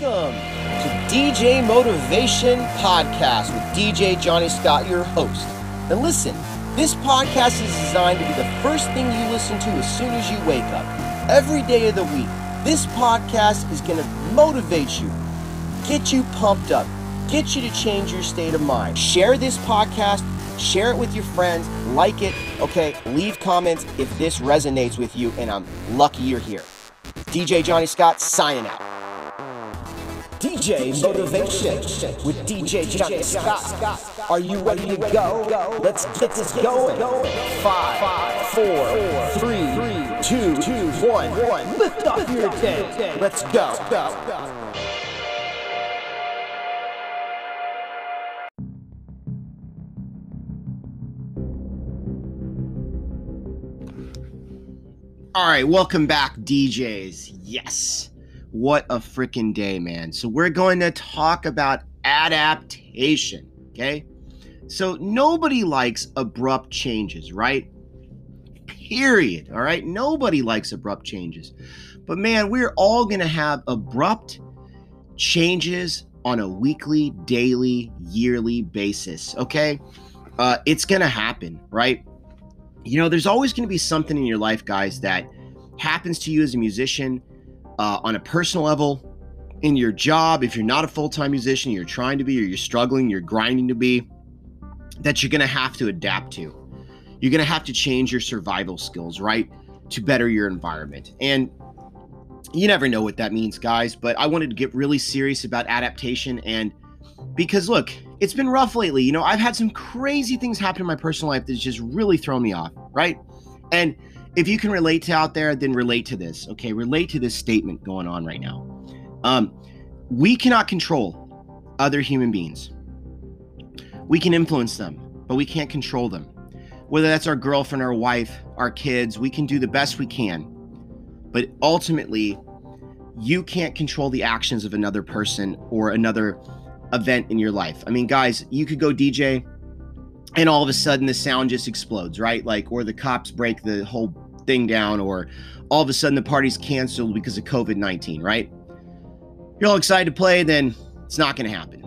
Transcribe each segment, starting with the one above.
Welcome to DJ Motivation Podcast with DJ Johnny Scott, your host. And listen, this podcast is designed to be the first thing you listen to as soon as you wake up. Every day of the week, this podcast is going to motivate you, get you pumped up, get you to change your state of mind. Share this podcast, share it with your friends, like it, okay? Leave comments if this resonates with you, and I'm lucky you're here. DJ Johnny Scott signing out. DJ Motivation with DJ Johnny Scott. Are you ready to go? Let's get this going. Five, four, three, two, one. Lift off your day. Let's go. All right, welcome back, DJs. Yes. What a freaking day, man. So, we're going to talk about adaptation, okay? So, nobody likes abrupt changes, right? Period. All right? Nobody likes abrupt changes. But, man, we're all going to have abrupt changes on a weekly, daily, yearly basis, okay? Uh, it's going to happen, right? You know, there's always going to be something in your life, guys, that happens to you as a musician uh, on a personal level, in your job, if you're not a full time musician, you're trying to be, or you're struggling, you're grinding to be, that you're going to have to adapt to. You're going to have to change your survival skills, right? To better your environment. And you never know what that means, guys, but I wanted to get really serious about adaptation and because look, it's been rough lately. You know, I've had some crazy things happen in my personal life that's just really thrown me off, right? And if you can relate to out there, then relate to this. Okay, relate to this statement going on right now. Um, we cannot control other human beings. We can influence them, but we can't control them. Whether that's our girlfriend, our wife, our kids, we can do the best we can. But ultimately, you can't control the actions of another person or another event in your life. I mean, guys, you could go DJ and all of a sudden the sound just explodes, right? Like, or the cops break the whole thing down, or all of a sudden the party's canceled because of COVID 19, right? You're all excited to play, then it's not going to happen.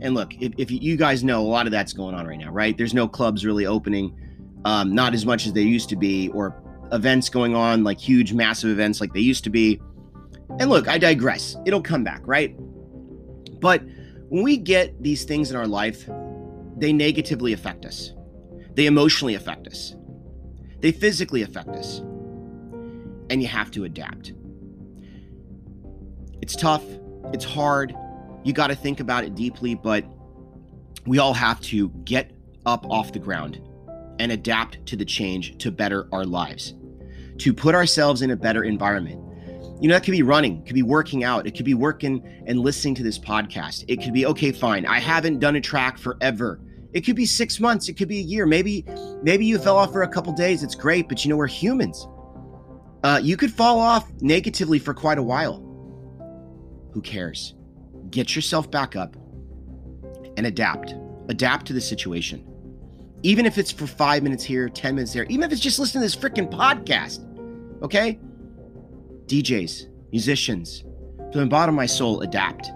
And look, if, if, you guys know, a lot of that's going on right now, right? There's no clubs really opening, um, not as much as they used to be, or events going on, like huge, massive events like they used to be. And look, I digress. It'll come back, right? But when we get these things in our life, they negatively affect us. They emotionally affect us. They physically affect us. And you have to adapt. It's tough. It's hard. You got to think about it deeply, but we all have to get up off the ground and adapt to the change to better our lives, to put ourselves in a better environment you know, that could be running, could be working out, it could be working and listening to this podcast. It could be, okay, fine, I haven't done a track forever. It could be six months, it could be a year. Maybe, maybe you fell off for a couple days. It's great, but you know, we're humans. Uh, you could fall off negatively for quite a while. Who cares? Get yourself back up and adapt. Adapt to the situation. Even if it's for five minutes here, 10 minutes there, even if it's just listening to this freaking podcast. Okay? DJs, musicians, from the bottom of my soul, adapt.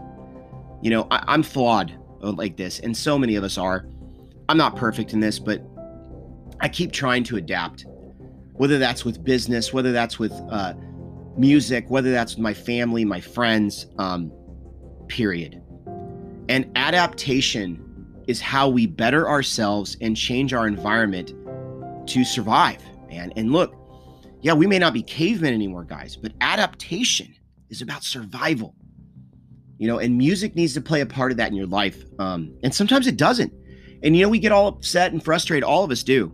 You know, I, am flawed like this, and so many of us are. I'm not perfect in this, but I keep trying to adapt, whether that's with business, whether that's with uh, music, whether that's with my family, my friends, um, period. And adaptation is how we better ourselves and change our environment to survive, man. And look, yeah, we may not be cavemen anymore, guys, but adaptation is about survival. You know, and music needs to play a part of that in your life. Um, and sometimes it doesn't. And you know, we get all upset and frustrated. All of us do.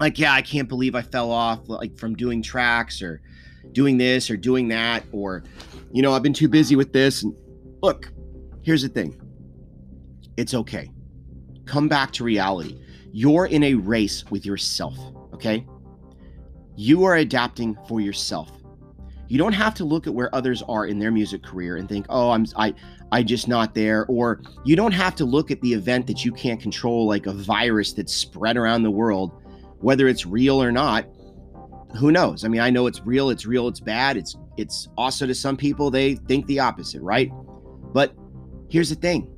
Like, yeah, I can't believe I fell off like from doing tracks or doing this or doing that, or you know, I've been too busy with this. And look, here's the thing. It's okay. Come back to reality. You're in a race with yourself, okay? You are adapting for yourself. You don't have to look at where others are in their music career and think, "Oh, I'm I I just not there." Or you don't have to look at the event that you can't control like a virus that's spread around the world, whether it's real or not. Who knows? I mean, I know it's real, it's real, it's bad, it's it's also to some people, they think the opposite, right? But here's the thing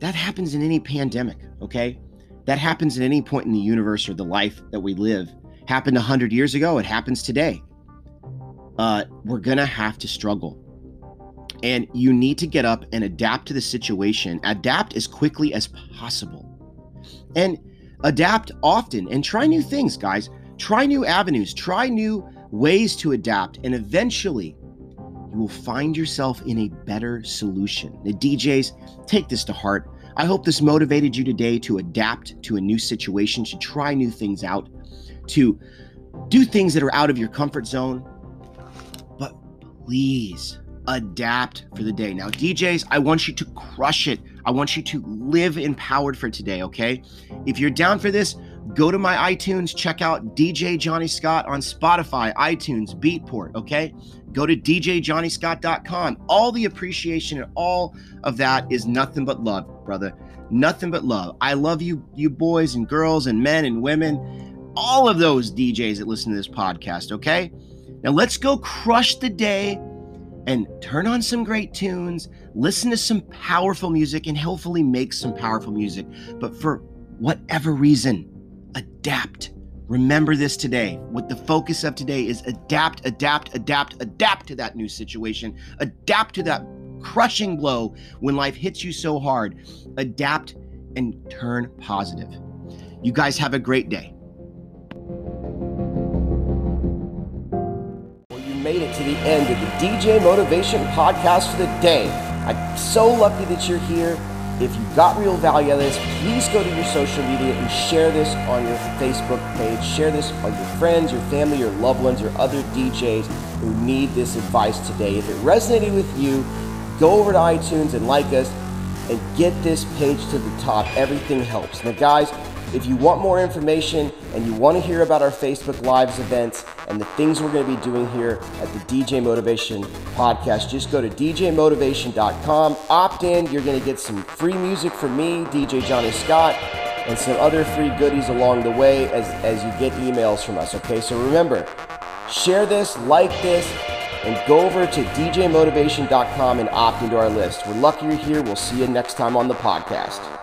that happens in any pandemic, okay? That happens at any point in the universe or the life that we live. Happened 100 years ago, it happens today. Uh, we're gonna have to struggle. And you need to get up and adapt to the situation, adapt as quickly as possible. And adapt often and try new things, guys. Try new avenues, try new ways to adapt, and eventually you will find yourself in a better solution. The DJs, take this to heart. I hope this motivated you today to adapt to a new situation, to try new things out, to do things that are out of your comfort zone. Please adapt for the day. Now, DJs, I want you to crush it. I want you to live empowered for today, okay? If you're down for this, go to my iTunes, check out DJ Johnny Scott on Spotify, iTunes, Beatport, okay? Go to djjohnny.scott.com. All the appreciation and all of that is nothing but love, brother. Nothing but love. I love you, you boys and girls and men and women, all of those DJs that listen to this podcast, okay? Now let's go crush the day and turn on some great tunes, listen to some powerful music, and hopefully make some powerful music. But for whatever reason, adapt. Remember this today. What the focus of today is adapt, adapt, adapt, adapt to that new situation, adapt to that crushing blow when life hits you so hard. Adapt and turn positive. You guys have a great day. Made it to the end of the DJ Motivation podcast for the day. I'm so lucky that you're here. If you got real value out of this, please go to your social media and share this on your Facebook page. Share this on your friends, your family, your loved ones, your other DJs who need this advice today. If it resonated with you, go over to iTunes and like us and get this page to the top. Everything helps. Now, guys, if you want more information and you want to hear about our Facebook Lives events and the things we're going to be doing here at the DJ Motivation podcast, just go to djmotivation.com, opt in. You're going to get some free music from me, DJ Johnny Scott, and some other free goodies along the way as, as you get emails from us. Okay, so remember, share this, like this, and go over to djmotivation.com and opt into our list. We're lucky you're here. We'll see you next time on the podcast.